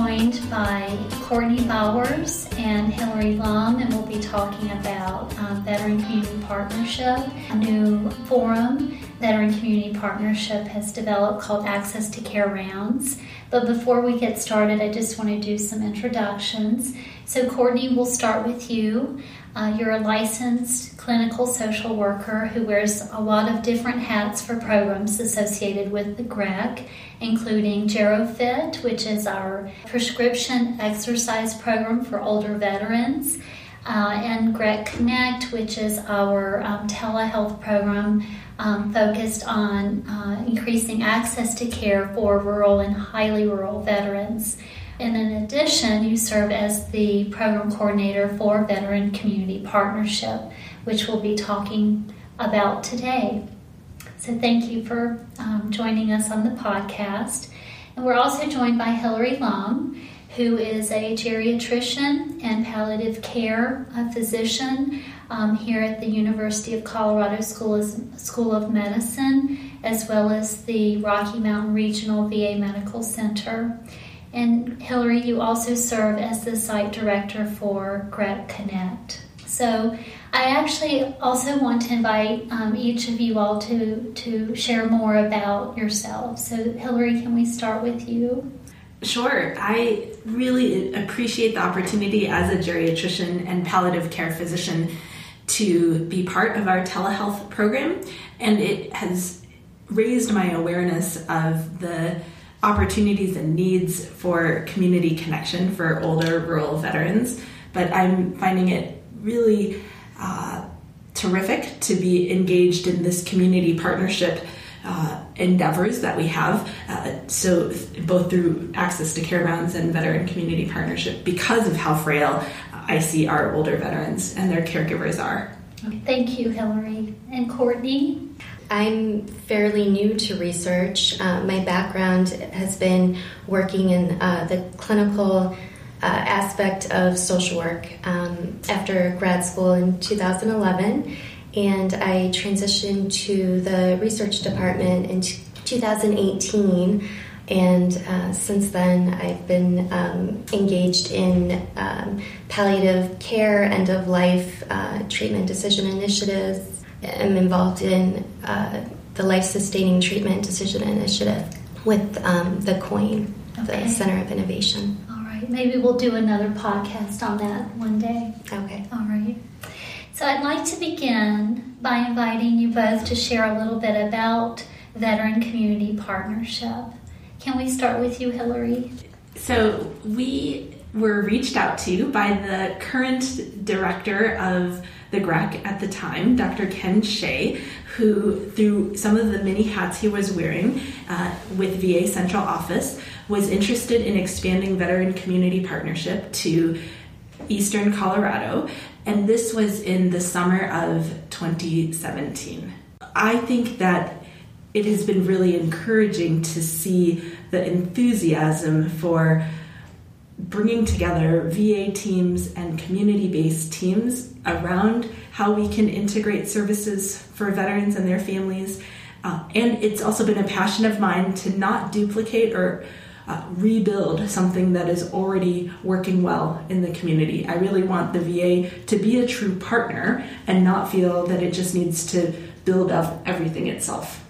joined by Courtney Bauers and Hillary Lum, and we'll be talking about um, Veteran Community Partnership, a new forum Veteran Community Partnership has developed called Access to Care Rounds. But before we get started, I just want to do some introductions. So, Courtney, we'll start with you. Uh, you're a licensed clinical social worker who wears a lot of different hats for programs associated with the GRECC, including GeroFit, which is our prescription exercise program for older veterans, uh, and GRECC Connect, which is our um, telehealth program um, focused on uh, increasing access to care for rural and highly rural veterans. And in addition, you serve as the program coordinator for Veteran Community Partnership, which we'll be talking about today. So, thank you for um, joining us on the podcast. And we're also joined by Hillary Lum, who is a geriatrician and palliative care physician um, here at the University of Colorado School of, School of Medicine, as well as the Rocky Mountain Regional VA Medical Center. And Hillary, you also serve as the site director for GRECC Connect. So I actually also want to invite um, each of you all to, to share more about yourselves. So, Hillary, can we start with you? Sure. I really appreciate the opportunity as a geriatrician and palliative care physician to be part of our telehealth program, and it has raised my awareness of the opportunities and needs for community connection for older rural veterans. But I'm finding it really uh, terrific to be engaged in this community partnership uh, endeavors that we have. Uh, so, both through access to care rounds and veteran community partnership, because of how frail I see our older veterans and their caregivers are. Thank you, Hillary. And Courtney? I'm fairly new to research. Uh, my background has been working in uh, the clinical uh, aspect of social work um, after grad school in 2011, and I transitioned to the research department in 2018. And uh, since then, I've been um, engaged in um, palliative care, end of life uh, treatment decision initiatives. I'm involved in uh, the life sustaining treatment decision initiative with um, the COIN, okay. the Center of Innovation. All right. Maybe we'll do another podcast on that one day. Okay. All right. So I'd like to begin by inviting you both to share a little bit about Veteran Community Partnership. Can we start with you, Hillary? So, we were reached out to by the current director of the GRECC at the time, Dr. Ken Shea, who, through some of the many hats he was wearing uh, with VA Central Office, was interested in expanding veteran community partnership to eastern Colorado, and this was in the summer of 2017. I think that it has been really encouraging to see the enthusiasm for bringing together VA teams and community based teams around how we can integrate services for veterans and their families. Uh, and it's also been a passion of mine to not duplicate or uh, rebuild something that is already working well in the community. I really want the VA to be a true partner and not feel that it just needs to build up everything itself.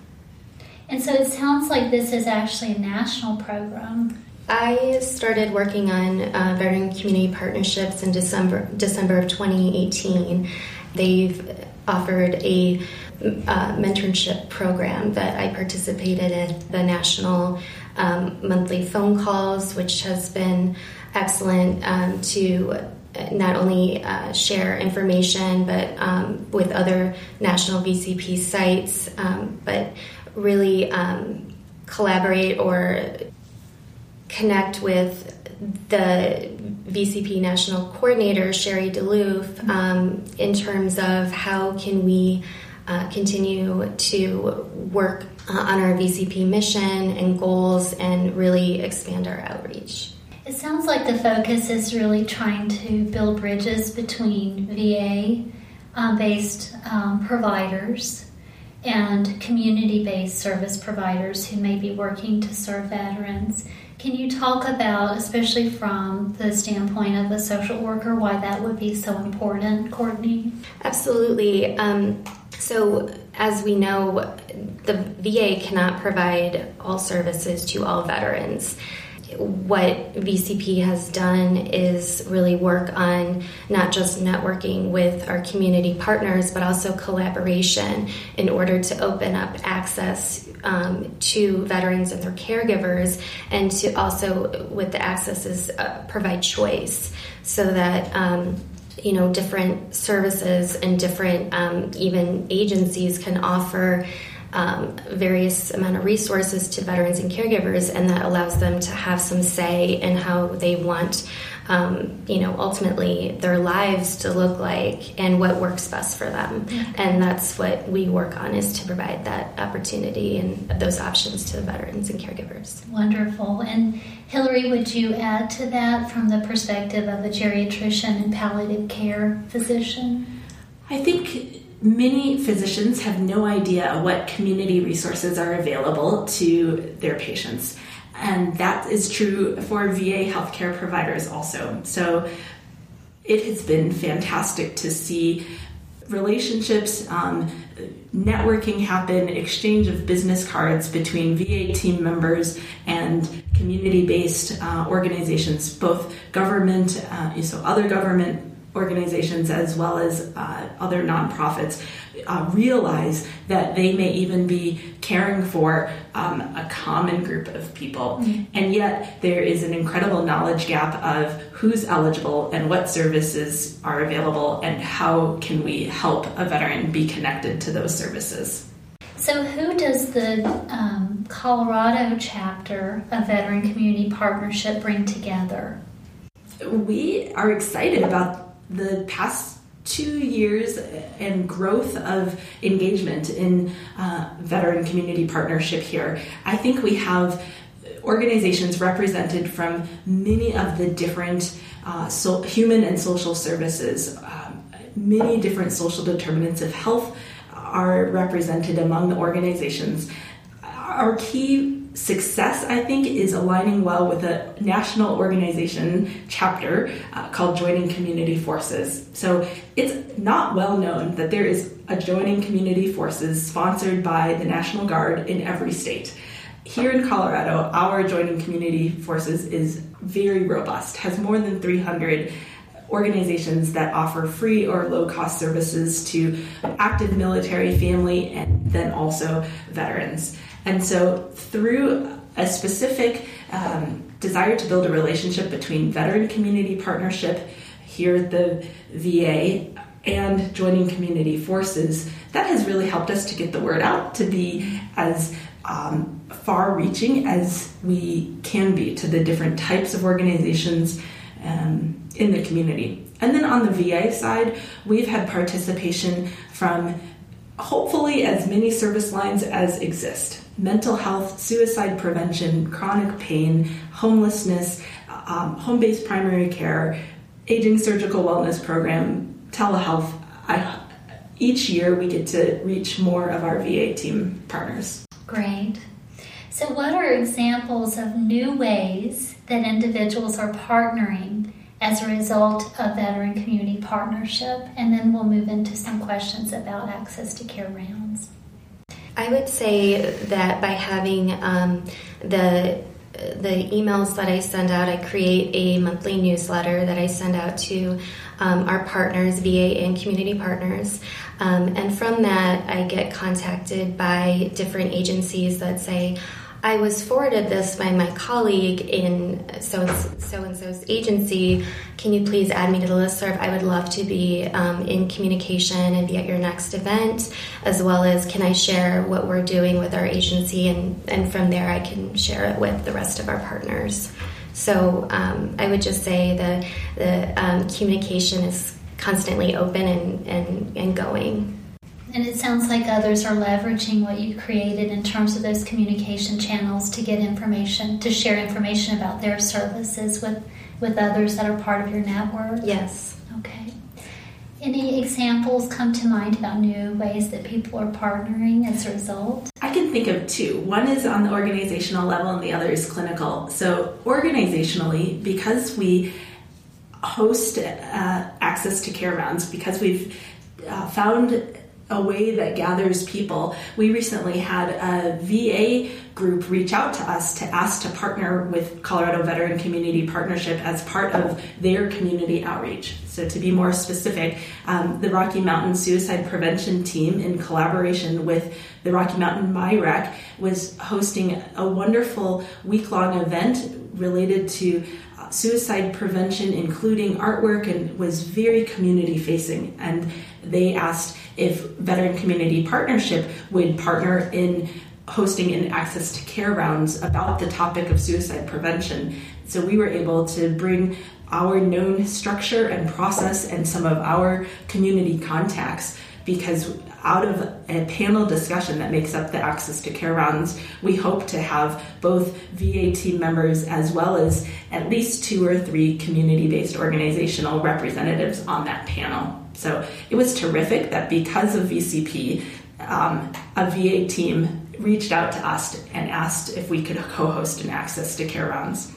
And so it sounds like this is actually a national program. I started working on uh, veteran community partnerships in December December of 2018. They've offered a uh, mentorship program that I participated in the national um, monthly phone calls, which has been excellent um, to not only uh, share information but um, with other national VCP sites, um, but really um, collaborate or connect with the VCP national coordinator Sherry DeLoof um, in terms of how can we uh, continue to work uh, on our VCP mission and goals and really expand our outreach. It sounds like the focus is really trying to build bridges between VA um, based um, providers and community based service providers who may be working to serve veterans. Can you talk about, especially from the standpoint of a social worker, why that would be so important, Courtney? Absolutely. Um, so, as we know, the VA cannot provide all services to all veterans what VCP has done is really work on not just networking with our community partners, but also collaboration in order to open up access um, to veterans and their caregivers, and to also, with the accesses, uh, provide choice so that. Um, you know, different services and different um, even agencies can offer um, various amount of resources to veterans and caregivers, and that allows them to have some say in how they want, um, you know, ultimately their lives to look like and what works best for them. And that's what we work on is to provide that opportunity and those options to the veterans and caregivers. Wonderful. And Hillary, would you add to that from the perspective of a geriatrician and palliative care physician? I think many physicians have no idea what community resources are available to their patients. And that is true for VA healthcare providers also. So it has been fantastic to see relationships, um, networking happen, exchange of business cards between VA team members and community based uh, organizations, both government, uh, so other government organizations as well as uh, other nonprofits uh, realize that they may even be caring for um, a common group of people. Mm-hmm. And yet, there is an incredible knowledge gap of who's eligible and what services are available, and how can we help a veteran be connected to those services. So, who does the um, Colorado chapter of Veteran Community Partnership bring together? We are excited about the past two years and growth of engagement in uh, veteran community partnership here, I think we have organizations represented from many of the different uh, so human and social services. Um, many different social determinants of health are represented among the organizations. Our key success, I think, is aligning well with a national organization chapter uh, called Joining Community Forces. So it's not well known that there is a Joining Community Forces sponsored by the National Guard in every state. Here in Colorado, our Joining Community Forces is very robust, has more than 300 organizations that offer free or low cost services to active military family and then also veterans. And so, through a specific um, desire to build a relationship between veteran community partnership here at the VA and joining community forces, that has really helped us to get the word out to be as um, far reaching as we can be to the different types of organizations um, in the community. And then on the VA side, we've had participation from hopefully as many service lines as exist mental health, suicide prevention, chronic pain, homelessness, um, home based primary care, aging surgical wellness program, telehealth. I, each year we get to reach more of our VA team partners. Great. So, what are examples of new ways that individuals are partnering as a result of veteran community partnership? And then we'll move into some questions about access to care rounds. I would say that by having um, the the emails that I send out, I create a monthly newsletter that I send out to um, our partners, VA and community partners. Um, and from that, I get contacted by different agencies that say, I was forwarded this by my colleague in so and so's agency. Can you please add me to the listserv? I would love to be um, in communication and be at your next event, as well as can I share what we're doing with our agency, and and from there I can share it with the rest of our partners. So um, I would just say the the um, communication is constantly open and, and, and going. And it sounds like others are leveraging what you created in terms of those communication channels to get information, to share information about their services with, with others that are part of your network. Yes. Okay. any examples come to mind about new ways that people are partnering as a result? I can think of two. One is on the organizational level, and the other is clinical. So, organizationally, because we host uh, access to care rounds, because we've uh, found a way that gathers people. We recently had a VA group reach out to us to ask to partner with Colorado Veteran Community Partnership as part of their community outreach. So, to be more specific, um, the Rocky Mountain Suicide Prevention Team, in collaboration with the Rocky Mountain MIRECC, was hosting a wonderful week long event related to suicide prevention, including artwork, and was very community facing. And they asked if Veteran Community Partnership would partner in hosting an access to care rounds about the topic of suicide prevention. So we were able to bring our known structure and process and some of our community contacts because out of a panel discussion that makes up the access to care rounds, we hope to have both VA team members as well as at least two or three community based organizational representatives on that panel. So it was terrific that because of VCP, um, a VA team reached out to us and asked if we could co host an access to care rounds.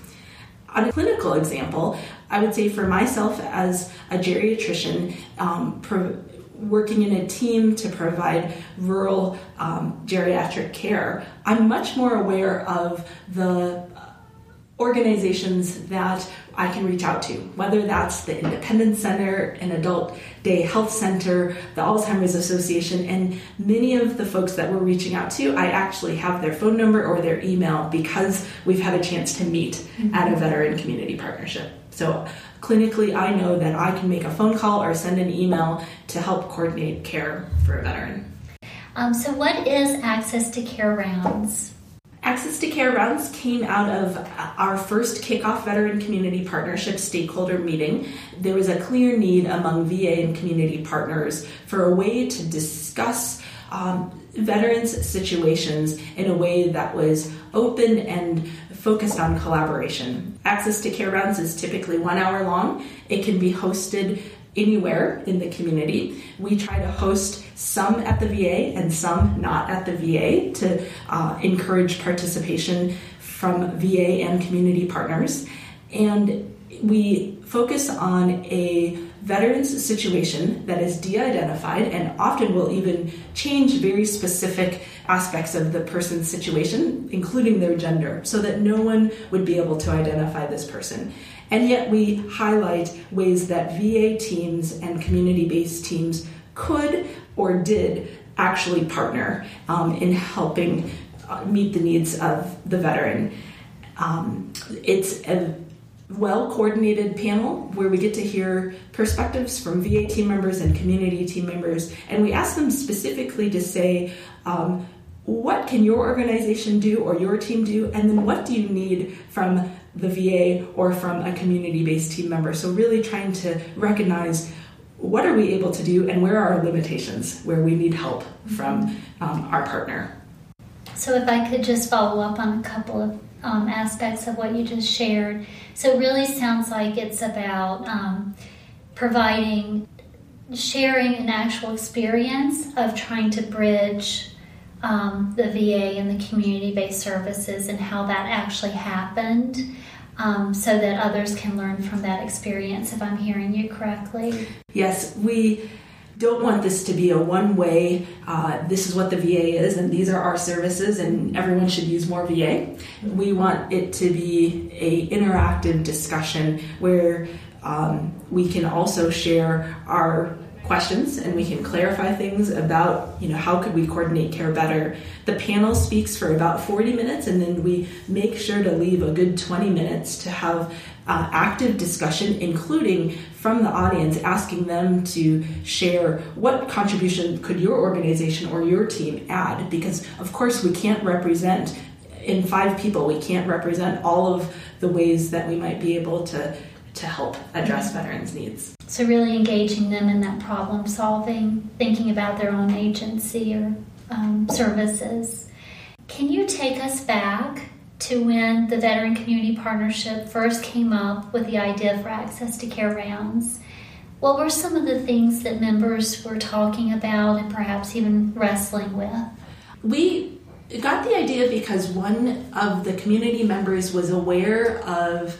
On a clinical example, I would say for myself as a geriatrician, um, pro- working in a team to provide rural um, geriatric care, I'm much more aware of the organizations that I can reach out to, whether that's the Independence Center, an Adult Day Health Center, the Alzheimer's Association, and many of the folks that we're reaching out to, I actually have their phone number or their email because we've had a chance to meet mm-hmm. at a veteran community partnership. So clinically, I know that I can make a phone call or send an email to help coordinate care for a veteran. Um, so, what is access to care rounds? Access to Care rounds came out of our first kickoff veteran community partnership stakeholder meeting. There was a clear need among VA and community partners for a way to discuss um, veterans' situations in a way that was open and focused on collaboration. Access to Care rounds is typically one hour long. It can be hosted anywhere in the community. We try to host some at the VA and some not at the VA to uh, encourage participation from VA and community partners. And we focus on a veteran's situation that is de identified and often will even change very specific aspects of the person's situation, including their gender, so that no one would be able to identify this person. And yet, we highlight ways that VA teams and community based teams could or did actually partner um, in helping uh, meet the needs of the veteran. Um, it's a well coordinated panel where we get to hear perspectives from VA team members and community team members, and we ask them specifically to say, um, what can your organization do or your team do, and then what do you need from the VA or from a community based team member. So, really trying to recognize what are we able to do and where are our limitations where we need help from um, our partner. So, if I could just follow up on a couple of um, aspects of what you just shared. So, it really sounds like it's about um, providing, sharing an actual experience of trying to bridge um, the VA and the community based services and how that actually happened um, so that others can learn from that experience, if I'm hearing you correctly. Yes, we don't want this to be a one way, uh, this is what the VA is, and these are our services, and everyone should use more VA. We want it to be a interactive discussion where um, we can also share our questions and we can clarify things about you know how could we coordinate care better. The panel speaks for about 40 minutes and then we make sure to leave a good 20 minutes to have uh, active discussion including from the audience asking them to share what contribution could your organization or your team add? Because of course we can't represent in five people we can't represent all of the ways that we might be able to to help address veterans needs so, really engaging them in that problem solving, thinking about their own agency or um, services. Can you take us back to when the Veteran Community Partnership first came up with the idea for access to care rounds? what were some of the things that members were talking about and perhaps even wrestling with? We got the idea because one of the community members was aware of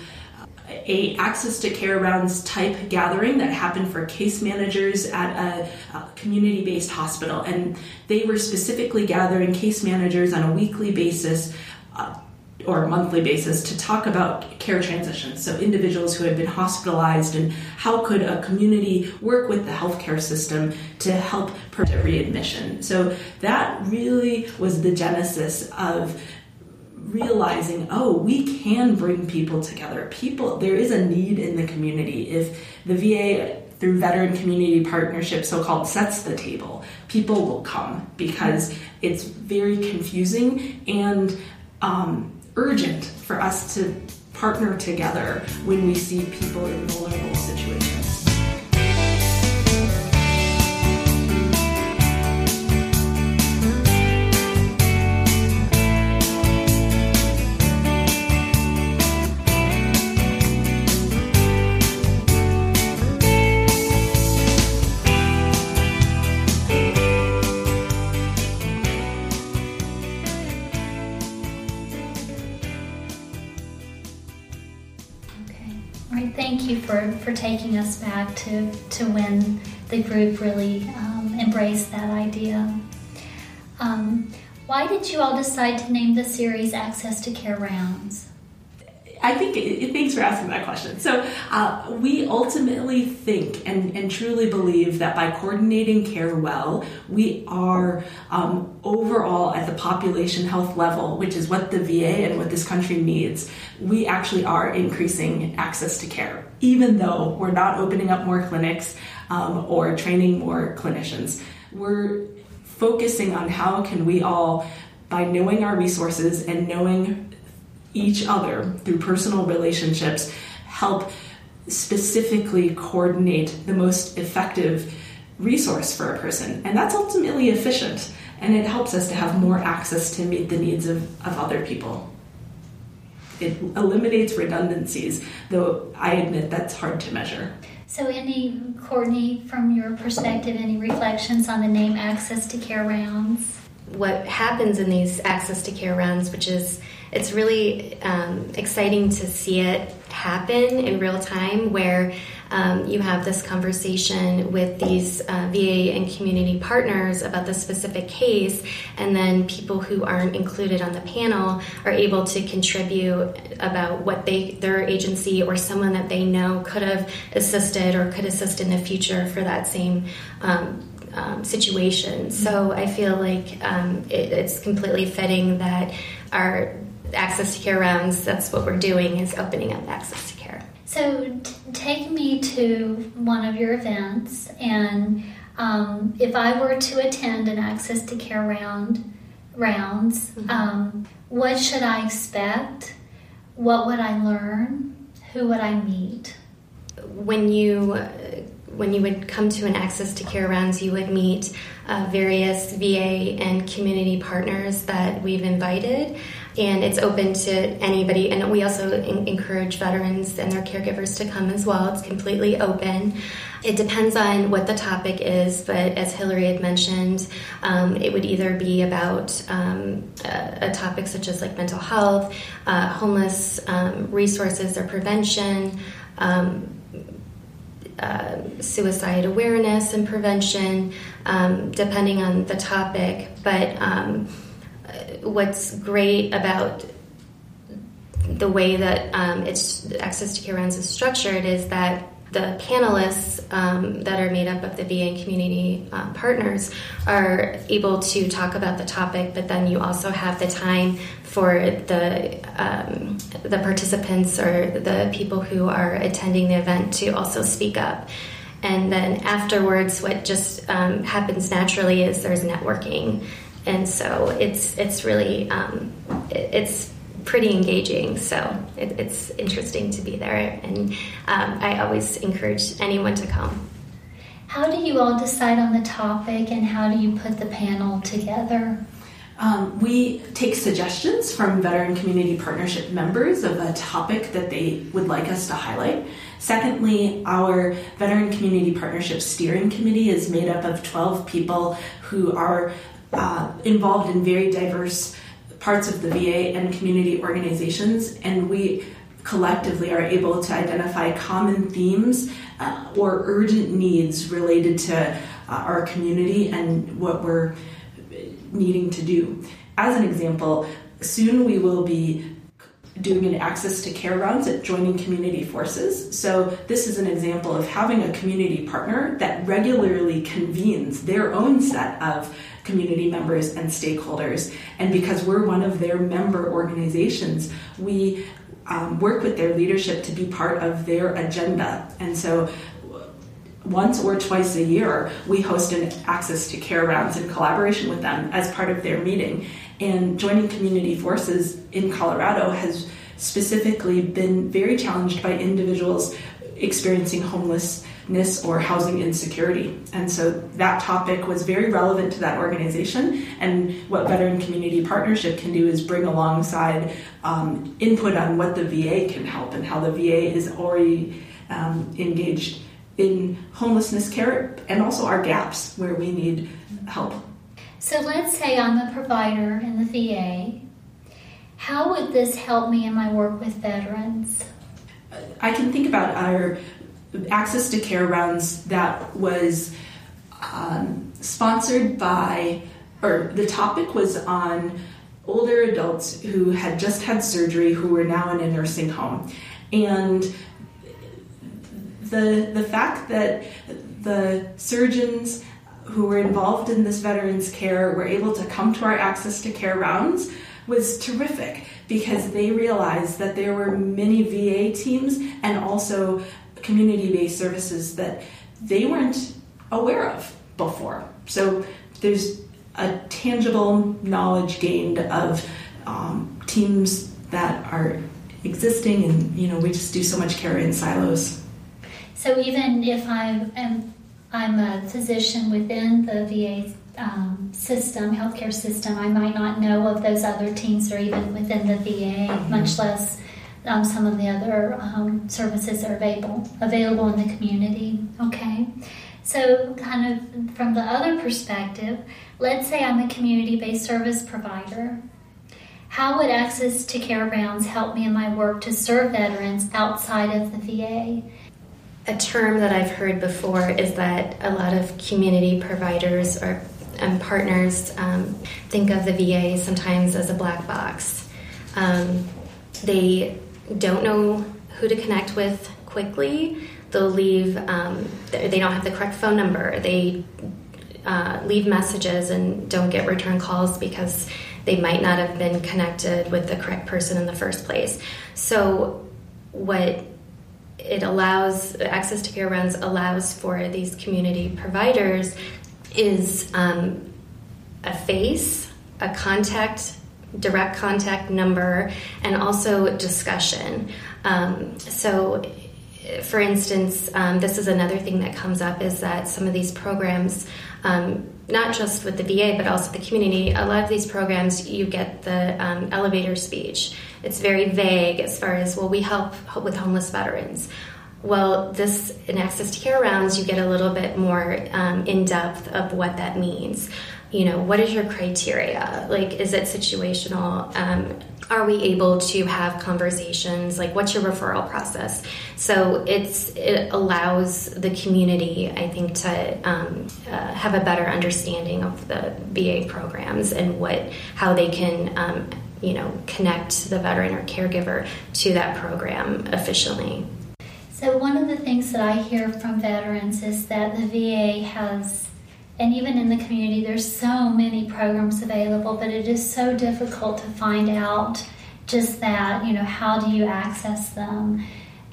a access to care rounds type gathering that happened for case managers at a, a community based hospital. And they were specifically gathering case managers on a weekly basis uh, or monthly basis to talk about care transitions. So individuals who had been hospitalized and how could a community work with the healthcare system to help prevent readmission. So that really was the genesis of realizing, oh, we can bring people together. People, there is a need in the community. If the VA through veteran community partnership so-called sets the table people will come because it's very confusing and um, urgent for us to partner together when we see people in vulnerable situations for, for taking us back to, to when the group really um, embraced that idea. Um, why did you all decide to name the series Access to Care Rounds? I think, thanks for asking that question. So, uh, we ultimately think and, and truly believe that by coordinating care well, we are um, overall at the population health level, which is what the VA and what this country needs, we actually are increasing access to care, even though we're not opening up more clinics um, or training more clinicians. We're focusing on how can we all by knowing our resources and knowing each other through personal relationships help specifically coordinate the most effective resource for a person. And that's ultimately efficient and it helps us to have more access to meet the needs of, of other people. It eliminates redundancies, though I admit that's hard to measure. So, any, Courtney, from your perspective, any reflections on the name Access to Care Rounds? What happens in these Access to Care Rounds, which is it's really um, exciting to see it happen in real time where um, you have this conversation with these uh, VA and community partners about the specific case, and then people who aren't included on the panel are able to contribute about what they their agency or someone that they know could have assisted or could assist in the future for that same um, um, situation. So I feel like um, it, it's completely fitting that our access to care rounds, that's what we're doing is opening up access to care. So t- take me to one of your events, and um, if I were to attend an access to care round rounds, mm-hmm. um, what should I expect? What would I learn? Who would I meet? When you uh, when you would come to an access to care rounds, you would meet uh, various VA and community partners that we've invited and it's open to anybody. And we also in- encourage veterans and their caregivers to come as well. It's completely open. It depends on what the topic is, but as Hillary had mentioned, um, it would either be about um, a, a, topic such as like mental health, uh, homeless um, resources or prevention. Um, uh, suicide awareness and prevention, um, depending on the topic. But um, what's great about the way that um, it's access to care rounds is structured is that the panelists um, that are made up of the VA and community uh, partners are able to talk about the topic, but then you also have the time for the um, the participants or the people who are attending the event to also speak up. And then afterwards, what just um, happens naturally is there's networking and so it's it's really um, it, it's pretty engaging. So it, it's interesting to be there, and um, I always encourage anyone to come. How do you all decide on the topic, and how do you put the panel together? Um, we take suggestions from Veteran Community Partnership members of a topic that they would like us to highlight. Secondly, our Veteran Community Partnership Steering Committee is made up of 12 people who are uh, involved in very diverse parts of the VA and community organizations, and we collectively are able to identify common themes uh, or urgent needs related to uh, our community and what we're needing to do. As an example, soon we will be doing an access to care rounds at joining community forces. So, this is an example of having a community partner that regularly convenes their own set of community members and stakeholders. And because we're one of their member organizations, we um, work with their leadership to be part of their agenda. And so, once or twice a year, we host an access to care rounds in collaboration with them as part of their meeting. And joining community forces in Colorado has specifically been very challenged by individuals experiencing homelessness or housing insecurity. And so that topic was very relevant to that organization. And what Veteran Community Partnership can do is bring alongside um, input on what the VA can help and how the VA is already um, engaged in homelessness care and also our gaps where we need help. So let's say I'm a provider in the VA. How would this help me in my work with veterans? I can think about our access to care rounds that was um, sponsored by, or the topic was on older adults who had just had surgery who were now in a nursing home. And the the fact that the surgeons who were involved in this veterans care were able to come to our access to care rounds was terrific because they realized that there were many VA teams and also community based services that they weren't aware of before. So there's a tangible knowledge gained of um, teams that are existing, and you know we just do so much care in silos. So even if I am I'm a physician within the VA um, system, healthcare system, I might not know of those other teams or even within the VA, mm-hmm. much less um, some of the other um, services that are available available in the community. Okay, so kind of from the other perspective, let's say I'm a community-based service provider. How would access to care rounds help me in my work to serve veterans outside of the VA? A term that I've heard before is that a lot of community providers or um, partners um, think of the VA sometimes as a black box. Um, they don't know who to connect with quickly. They'll leave, um, they don't have the correct phone number. They uh, leave messages and don't get return calls because they might not have been connected with the correct person in the first place. So, what it allows access to care runs allows for these community providers is um, a face, a contact, direct contact number, and also discussion. Um, so, for instance, um, this is another thing that comes up is that some of these programs, um, not just with the VA but also the community, a lot of these programs you get the um, elevator speech. It's very vague as far as well, we help with homeless veterans. Well, this in access to care rounds, you get a little bit more um, in depth of what that means. You know, what is your criteria? Like, is it situational? Um, are we able to have conversations? Like, what's your referral process? So it's it allows the community, I think, to um, uh, have a better understanding of the VA programs and what how they can. Um, you know, connect the veteran or caregiver to that program efficiently. So, one of the things that I hear from veterans is that the VA has, and even in the community, there's so many programs available, but it is so difficult to find out just that, you know, how do you access them?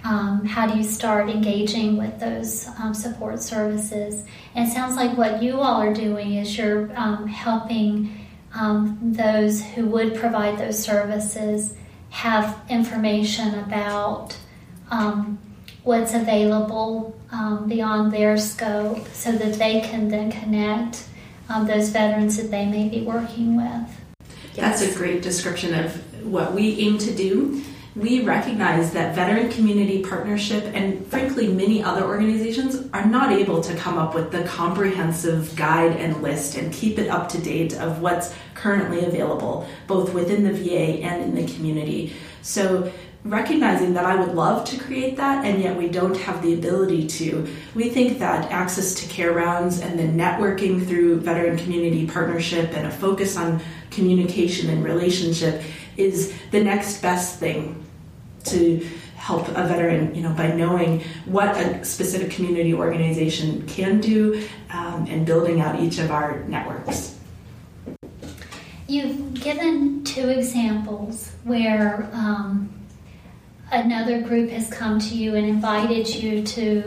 Um, how do you start engaging with those um, support services? And it sounds like what you all are doing is you're um, helping um, those who would provide those services have information about um, what's available um, beyond their scope so that they can then connect um, those veterans that they may be working with. Yes. That's a great description of what we aim to do. We recognize that Veteran Community Partnership and, frankly, many other organizations are not able to come up with the comprehensive guide and list and keep it up to date of what's currently available, both within the VA and in the community. So, recognizing that I would love to create that and yet we don't have the ability to, we think that access to care rounds and then networking through veteran community partnership and a focus on communication and relationship is the next best thing to help a veteran, you know, by knowing what a specific community organization can do um, and building out each of our networks. You've given two examples where um, another group has come to you and invited you to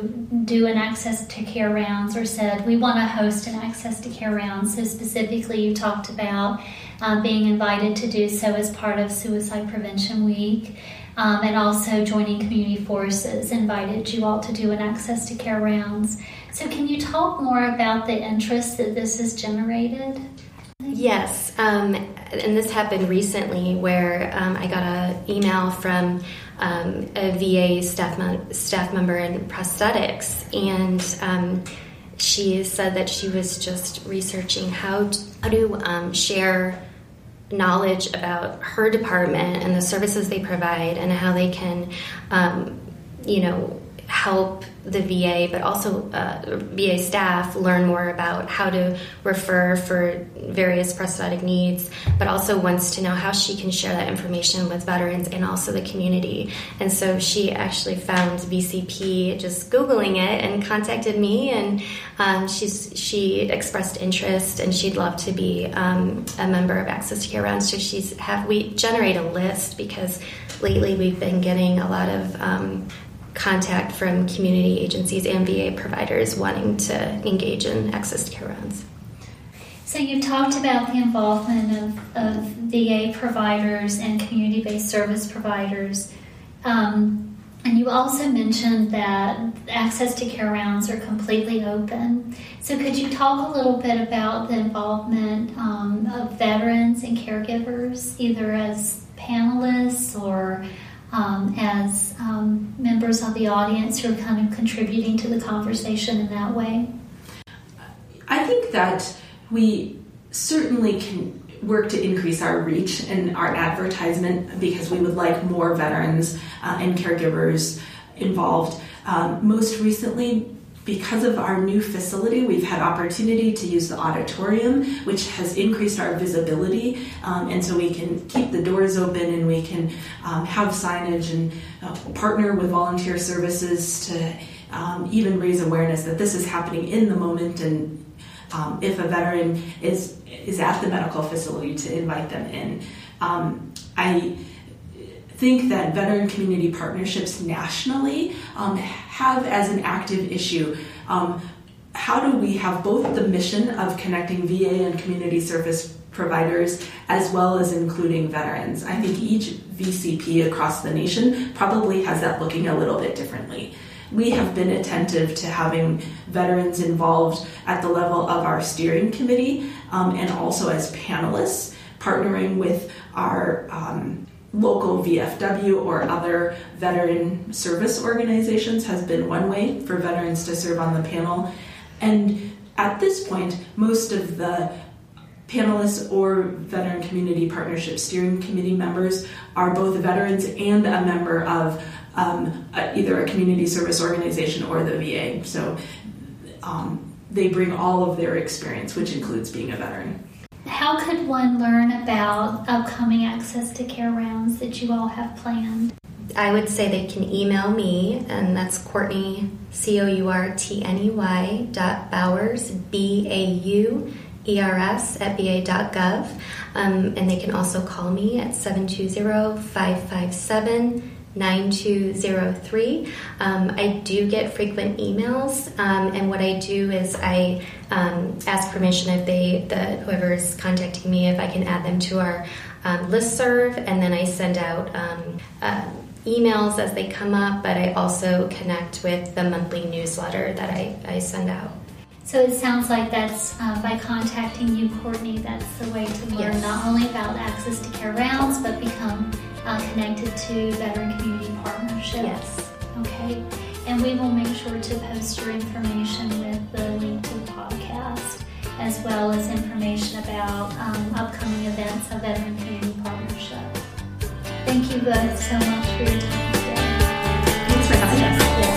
do an access to care rounds or said we want to host an access to care rounds so specifically you talked about um, being invited to do so as part of suicide prevention week. Um, and also joining community forces invited you all to do an access to care rounds. So can you talk more about the interest that this has generated? Yes, um, and this happened recently where um, I got an email from um, a VA staff, staff member in prosthetics, and um, she said that she was just researching how to, how to um, share knowledge about her department and the services they provide and how they can, um, you know, help the VA, but also uh, VA staff learn more about how to refer for various prosthetic needs, but also wants to know how she can share that information with veterans and also the community. And so she actually found VCP just Googling it and contacted me, and um, she's, she expressed interest and she'd love to be um, a member of Access to Care Rounds. So she's have we generate a list because lately we've been getting a lot of um, contact from community agencies and VA providers wanting to engage in access to care rounds. So you've talked about the involvement of, of VA providers and community-based service providers. Um, and you also mentioned that access to care rounds are completely open. So, could you talk a little bit about the involvement um, of veterans and caregivers, either as panelists or um, as um, members of the audience who are kind of contributing to the conversation in that way? I think that we certainly can work to increase our reach and our advertisement because we would like more veterans uh, and caregivers involved. Um, most recently, because of our new facility, we've had opportunity to use the auditorium, which has increased our visibility, um, and so we can keep the doors open and we can um, have signage and uh, partner with volunteer services to um, even raise awareness that this is happening in the moment and. Um, if a veteran is is at the medical facility, to invite them in. Um, I think that veteran community partnerships nationally um, have as an active issue um, how do we have both the mission of connecting VA and community service providers as well as including veterans? I think each VCP across the nation probably has that looking a little bit differently. We have been attentive to having veterans involved at the level of our steering committee um, and also as panelists, partnering with our um, local VFW or other veteran service organizations has been one way for veterans to serve on the panel. And at this point, most of the panelists or Veteran Community Partnership Steering Committee members are both veterans and a member of um, either a community service organization or the VA. So um, they bring all of their experience, which includes being a veteran. How could one learn about upcoming access to care rounds that you all have planned? I would say they can email me, and that's Courtney, C O U R T N E Y, dot Bauers, B A U E R S, at va.gov. Um, and they can also call me at 720 557 9203. Um, I do get frequent emails, um, and what I do is I um, ask permission if they, the whoever is contacting me, if I can add them to our um, list serve, and then I send out um, uh, emails as they come up. But I also connect with the monthly newsletter that I, I send out. So it sounds like that's uh, by contacting you, Courtney, that's the way to learn Yes. not only about access to care rounds, but become uh, connected to Veteran Community partnerships. Yes. Okay. And we will make sure to post your information with the as well as information about um, upcoming events of Veteran Community Partnership. Thank you both so much for your time today. Thanks for having us.